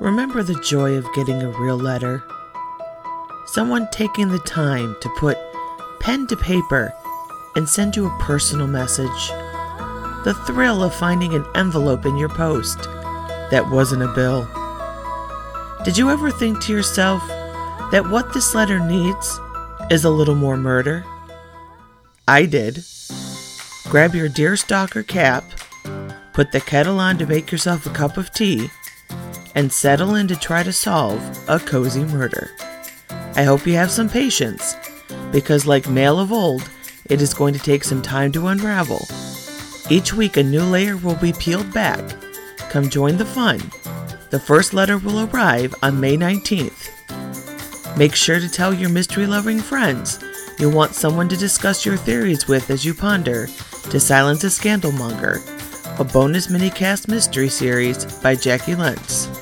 Remember the joy of getting a real letter. Someone taking the time to put pen to paper and send you a personal message. The thrill of finding an envelope in your post that wasn't a bill. Did you ever think to yourself that what this letter needs is a little more murder? I did. Grab your deer stalker cap, put the kettle on to make yourself a cup of tea, and settle in to try to solve a cozy murder. I hope you have some patience, because like mail of old, it is going to take some time to unravel. Each week, a new layer will be peeled back. Come join the fun. The first letter will arrive on May 19th. Make sure to tell your mystery loving friends you'll want someone to discuss your theories with as you ponder To Silence a Scandalmonger, a bonus minicast mystery series by Jackie Lentz.